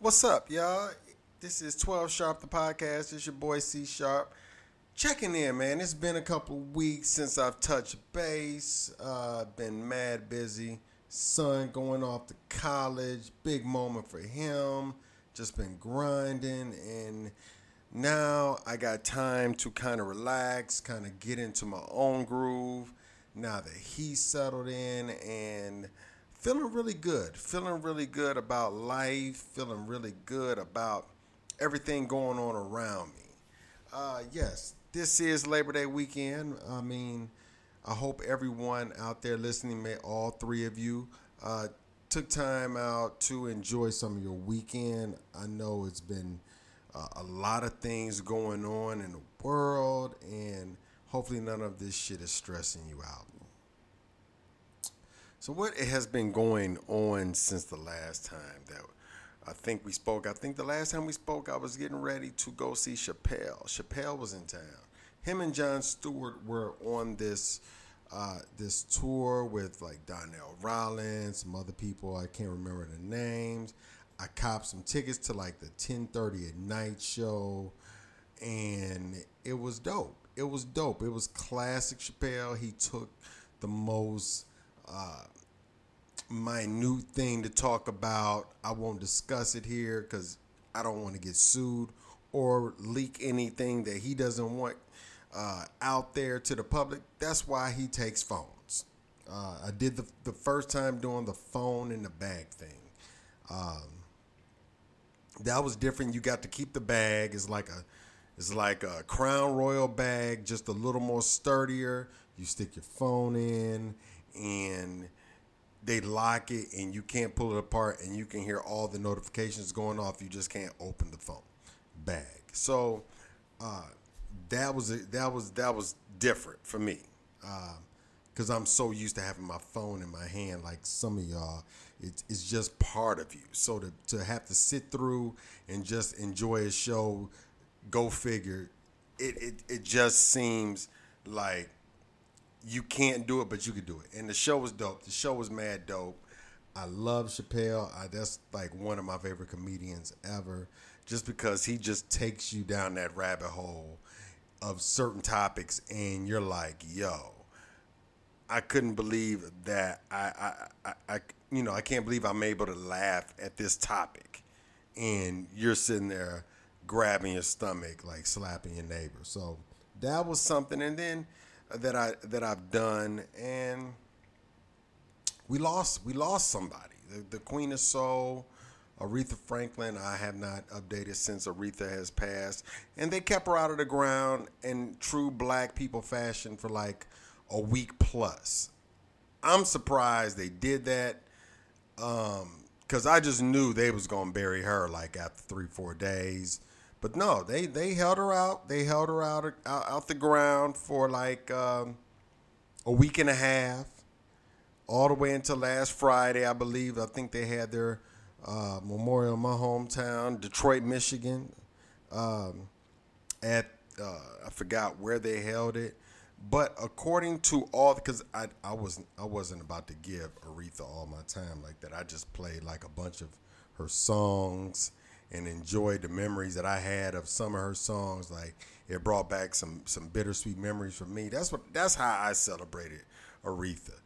What's up, y'all? This is 12 Sharp, the podcast. It's your boy C Sharp. Checking in, man. It's been a couple weeks since I've touched base. Uh, been mad busy. Son going off to college. Big moment for him. Just been grinding. And now I got time to kind of relax, kind of get into my own groove. Now that he's settled in and feeling really good. Feeling really good about life. Feeling really good about everything going on around me. Uh, yes, this is Labor Day weekend. I mean, I hope everyone out there listening, may all three of you, uh, took time out to enjoy some of your weekend. I know it's been uh, a lot of things going on in the world, and hopefully, none of this shit is stressing you out. So, what has been going on since the last time that I think we spoke? I think the last time we spoke, I was getting ready to go see Chappelle. Chappelle was in town. Him and Jon Stewart were on this uh, this tour with like Donnell Rawlings, some other people. I can't remember the names. I copped some tickets to like the 10:30 at night show, and it was dope. It was dope. It was classic Chappelle. He took the most uh, minute thing to talk about. I won't discuss it here because I don't want to get sued or leak anything that he doesn't want uh, out there to the public. That's why he takes phones. Uh, I did the, the first time doing the phone in the bag thing. Um, that was different. You got to keep the bag. It's like a it's like a Crown Royal bag, just a little more sturdier. You stick your phone in, and they lock it and you can't pull it apart and you can hear all the notifications going off. You just can't open the phone bag. So uh, that was a, that was that was different for me because uh, I'm so used to having my phone in my hand. Like some of y'all, it's it's just part of you. So to to have to sit through and just enjoy a show, go figure. It it it just seems like you can't do it, but you could do it. And the show was dope. The show was mad dope. I love Chappelle. I, that's like one of my favorite comedians ever, just because he just takes you down that rabbit hole of certain topics, and you're like, yo, I couldn't believe that I, I, I, I you know, I can't believe I'm able to laugh at this topic, and you're sitting there grabbing your stomach, like slapping your neighbor. So that was something, and then that I that I've done, and we lost we lost somebody. The, the Queen of Soul, Aretha Franklin. I have not updated since Aretha has passed, and they kept her out of the ground in true Black people fashion for like a week plus. I'm surprised they did that. Um, Cause I just knew they was gonna bury her like after three, four days. But no, they they held her out. They held her out out, out the ground for like um, a week and a half, all the way until last Friday, I believe. I think they had their uh, memorial in my hometown, Detroit, Michigan. Um, at uh, I forgot where they held it, but according to all, because I I wasn't I wasn't about to give Aretha all my time like that. I just played like a bunch of her songs and enjoyed the memories that I had of some of her songs. Like it brought back some some bittersweet memories for me. That's what that's how I celebrated Aretha.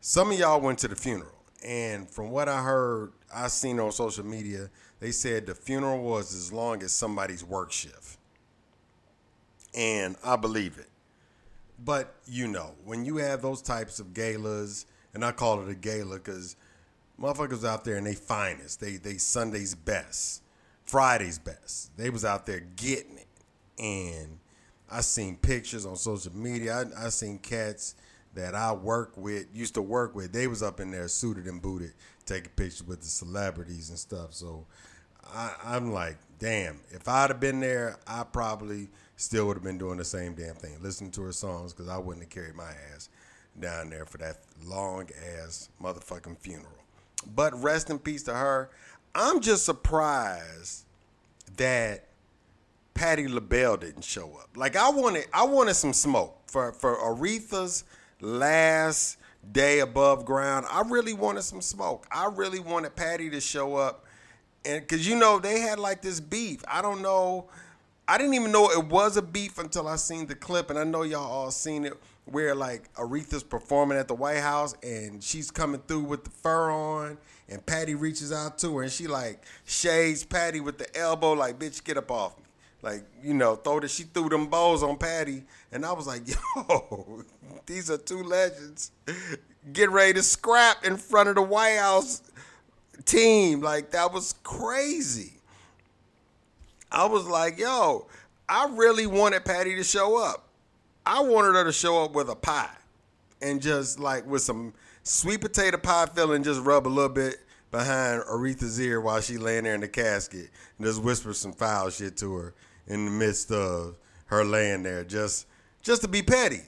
Some of y'all went to the funeral, and from what I heard, I seen on social media, they said the funeral was as long as somebody's work shift. And I believe it. But you know, when you have those types of galas, and I call it a gala because motherfuckers out there and they finest, they they Sunday's best Friday's best. They was out there getting it, and I seen pictures on social media. I, I seen cats that I work with, used to work with. They was up in there suited and booted, taking pictures with the celebrities and stuff. So I, I'm like, damn, if I'd have been there, I probably still would have been doing the same damn thing, listening to her songs, because I wouldn't have carried my ass down there for that long ass motherfucking funeral. But rest in peace to her. I'm just surprised that Patti LaBelle didn't show up. Like I wanted, I wanted some smoke for for Aretha's last day above ground. I really wanted some smoke. I really wanted Patti to show up and because you know they had like this beef. I don't know. I didn't even know it was a beef until I seen the clip, and I know y'all all seen it where like Aretha's performing at the White House and she's coming through with the fur on, and Patti reaches out to her and she like shades Patti with the elbow, like bitch, get up off me. Like, you know, throw that she threw them bows on Patti. And I was like, yo, these are two legends. Get ready to scrap in front of the White House team. Like, that was crazy. I was like, yo, I really wanted Patti to show up. I wanted her to show up with a pie and just like with some sweet potato pie filling, just rub a little bit behind Aretha's ear while she laying there in the casket and just whisper some foul shit to her in the midst of her laying there, just just to be petty,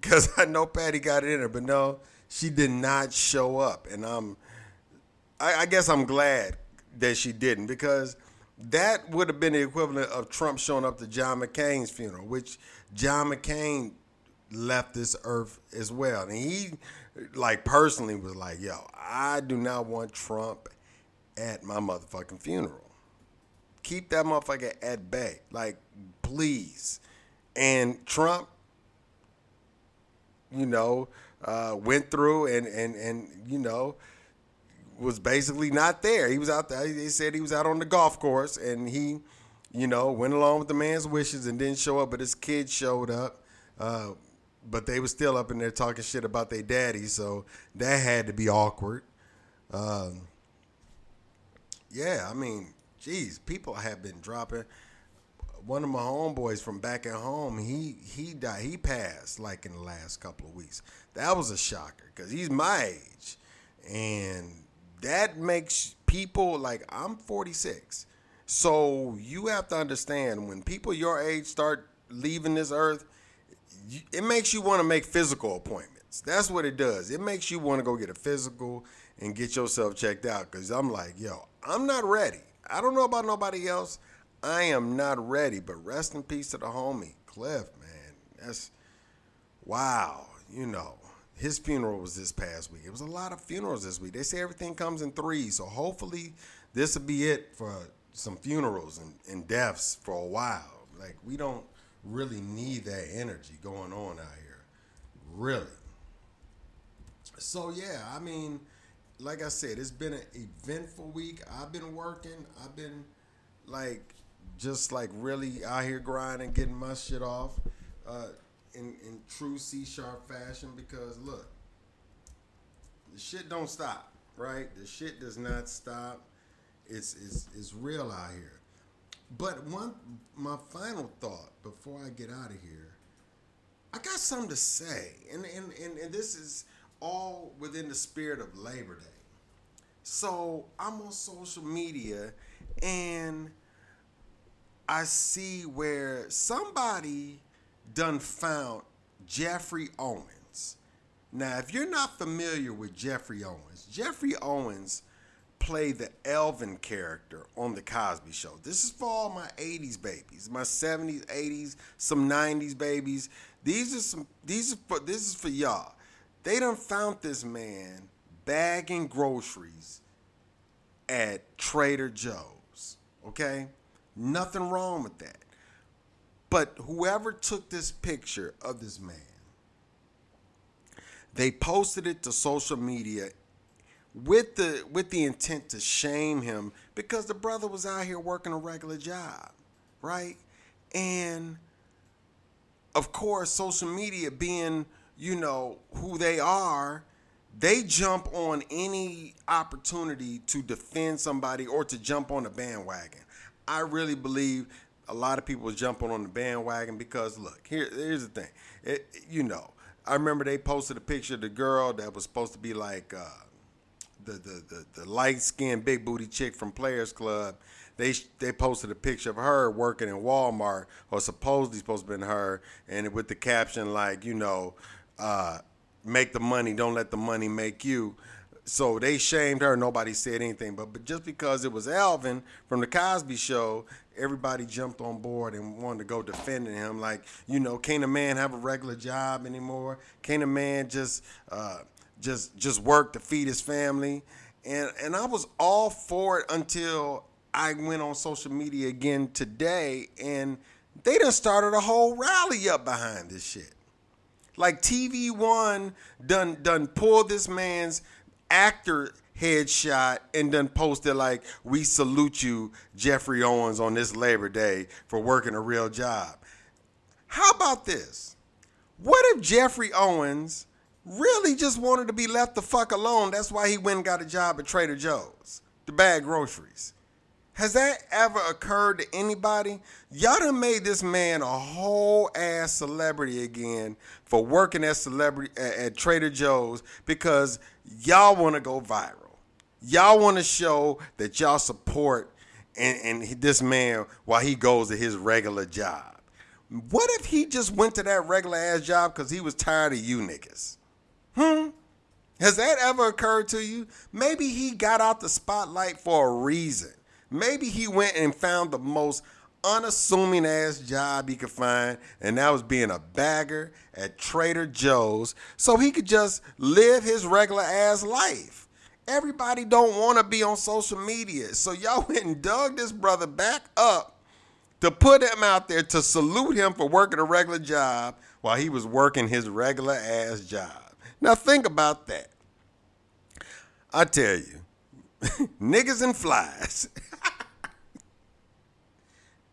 because I know Patti got it in her, but no, she did not show up, and I'm, I, I guess I'm glad that she didn't because that would have been the equivalent of Trump showing up to John McCain's funeral, which John McCain left this earth as well. And he, like, personally was like, yo, I do not want Trump at my motherfucking funeral. Keep that motherfucker at bay. Like, please. And Trump, you know, uh, went through and, and, and, you know, was basically not there. He was out there. They said he was out on the golf course and he, you know, went along with the man's wishes and didn't show up, but his kids showed up. Uh, but they were still up in there talking shit about their daddy, so that had to be awkward. Um, yeah, I mean, geez, people have been dropping. One of my homeboys from back at home, he he died. He passed like in the last couple of weeks. That was a shocker because he's my age, and that makes people like I'm 46. So you have to understand when people your age start leaving this earth, it makes you want to make physical appointments. That's what it does. It makes you want to go get a physical and get yourself checked out. Cause I'm like, yo, I'm not ready. I don't know about nobody else. I am not ready. But rest in peace to the homie Cliff, man. That's wow. You know, his funeral was this past week. It was a lot of funerals this week. They say everything comes in threes, so hopefully this will be it for some funerals and, and deaths for a while. Like we don't really need that energy going on out here, really. So yeah, I mean, like I said, it's been an eventful week. I've been working. I've been like just like really out here grinding, getting my shit off. Uh, in, in true C sharp fashion because look, the shit don't stop, right? The shit does not stop. It's it's it's real out here. But one my final thought before I get out of here, I got something to say. And and, and, and this is all within the spirit of Labor Day. So I'm on social media and I see where somebody done found Geoffrey Owens. Now, if you're not familiar with Geoffrey Owens, Geoffrey Owens played the Elvin character on the Cosby Show. This is for all my '80s babies, my '70s, '80s, some '90s babies. These are some. These are for. This is for y'all. They done found this man bagging groceries at Trader Joe's. Okay, nothing wrong with that. But whoever took this picture of this man, they posted it to social media with the with the intent to shame him because the brother was out here working a regular job, right? And of course, social media being, you know, who they are, they jump on any opportunity to defend somebody or to jump on a bandwagon. I really believe a lot of people was jumping on the bandwagon because look, here here's the thing. It, you know, I remember they posted a picture of the girl that was supposed to be like uh, the the the, the light skinned big booty chick from Players Club. They they posted a picture of her working in Walmart, or supposedly supposed to be her, and with the caption like, you know, uh, make the money, don't let the money make you. So they shamed her. Nobody said anything, but but just because it was Alvin from the Cosby Show, everybody jumped on board and wanted to go defending him. Like, you know, can't a man have a regular job anymore? Can't a man just uh, just just work to feed his family? And and I was all for it until I went on social media again today and they done started a whole rally up behind this shit. Like TV One done done pull this man's actor headshot and done posted like we salute you, Geoffrey Owens, on this Labor Day for working a real job. How about this? What if Geoffrey Owens really just wanted to be left the fuck alone? That's why he went and got a job at Trader Joe's to bag groceries. Has that ever occurred to anybody? Y'all done made this man a whole ass celebrity again for working at celebrity at, at Trader Joe's because y'all want to go viral. Y'all want to show that y'all support and, and this man while he goes to his regular job. What if he just went to that regular ass job because he was tired of you niggas? Hmm? Has that ever occurred to you? Maybe he got out the spotlight for a reason. Maybe he went and found the most unassuming ass job he could find, and that was being a bagger at Trader Joe's so he could just live his regular ass life. Everybody don't want to be on social media. So y'all went and dug this brother back up to put him out there to salute him for working a regular job while he was working his regular ass job. Now think about that. I tell you, niggas and flies.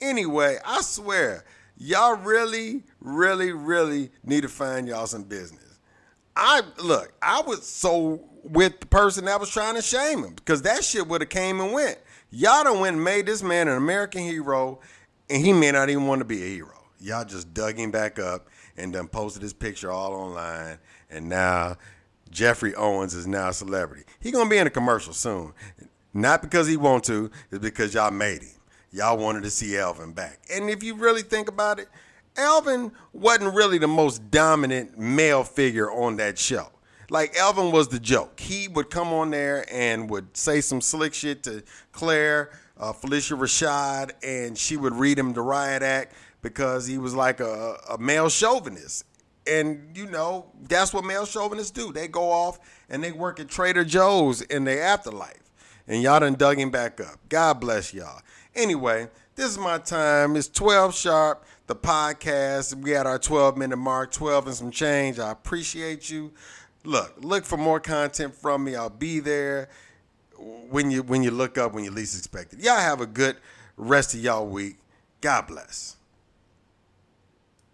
anyway, I swear, y'all really, really, really need to find y'all some business. I look, I was so with the person that was trying to shame him because that shit would have came and went. Y'all done went and made this man an American hero, and he may not even want to be a hero. Y'all just dug him back up and then posted his picture all online, and now Geoffrey Owens is now a celebrity. He gonna be in a commercial soon, not because he want to, it's because y'all made him. Y'all wanted to see Elvin back, and if you really think about it, Elvin wasn't really the most dominant male figure on that show. Like Elvin was the joke. He would come on there and would say some slick shit to Claire, uh, Phylicia Rashad, and she would read him the riot act because he was like a, a male chauvinist. And you know, that's what male chauvinists do. They go off and they work at Trader Joe's in their afterlife. And y'all done dug him back up. God bless y'all. Anyway, this is my time. It's 12 sharp, the podcast. We at our 12 minute mark, 12 and some change. I appreciate you. Look, look for more content from me. I'll be there when you when you look up when you least expect it. Y'all have a good rest of y'all week. God bless.